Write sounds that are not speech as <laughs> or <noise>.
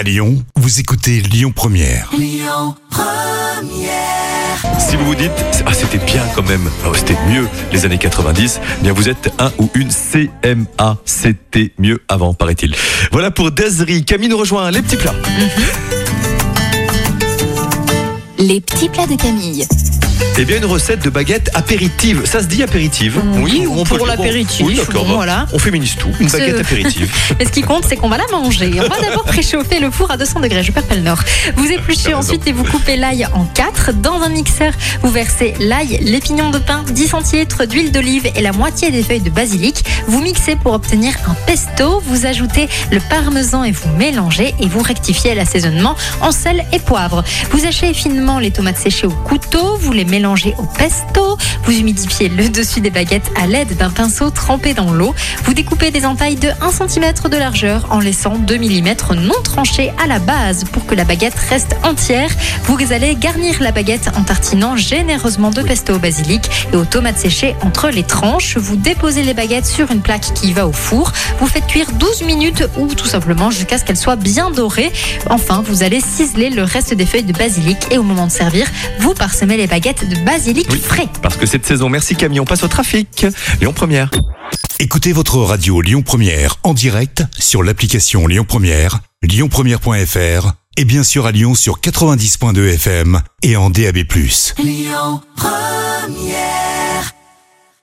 À Lyon, vous écoutez Lyon Première. Si vous vous dites, ah c'était bien quand même, oh, c'était mieux les années 90, eh bien vous êtes un ou une CMA, c'était mieux avant paraît-il. Voilà pour Desri, Camille nous rejoint, les petits plats. Les petits plats de Camille. Eh bien une recette de baguette apéritive, ça se dit apéritive Oui, ou on peut pour l'apéritif, Oui d'accord, bon, voilà. on féminise tout, une Ce- baguette apéritive. <laughs> Mais ce qui compte, c'est qu'on va la manger. On va d'abord <laughs> préchauffer le four à 200 degrés. Je perds pas le nord. Vous épluchez ensuite et vous coupez l'ail en quatre. Dans un mixeur, vous versez l'ail, les pignons de pain, 10 centilitres d'huile d'olive et la moitié des feuilles de basilic. Vous mixez pour obtenir un pesto. Vous ajoutez le parmesan et vous mélangez et vous rectifiez l'assaisonnement en sel et poivre. Vous hachez finement les tomates séchées au couteau. Vous les mélangez au pesto. Vous humidifiez le dessus des baguettes à l'aide d'un pinceau trempé dans l'eau. Vous découpez des entailles de 1 cm de largeur en laissant 2 mm non tranchés à la base pour que la baguette reste entière. Vous allez garnir la baguette en tartinant généreusement de pesto au basilic et aux tomates séchées entre les tranches. Vous déposez les baguettes sur une plaque qui va au four. Vous faites cuire 12 minutes ou tout simplement jusqu'à ce qu'elles soient bien dorées. Enfin, vous allez ciseler le reste des feuilles de basilic et au moment de servir, vous parsemez les baguettes de basilic Oui. frais. Parce que cette saison, merci Camille, on passe au trafic. Lyon Première. Écoutez votre radio Lyon Première en direct sur l'application Lyon Première, lyonpremière.fr et bien sûr à Lyon sur 90.2 FM et en DAB+.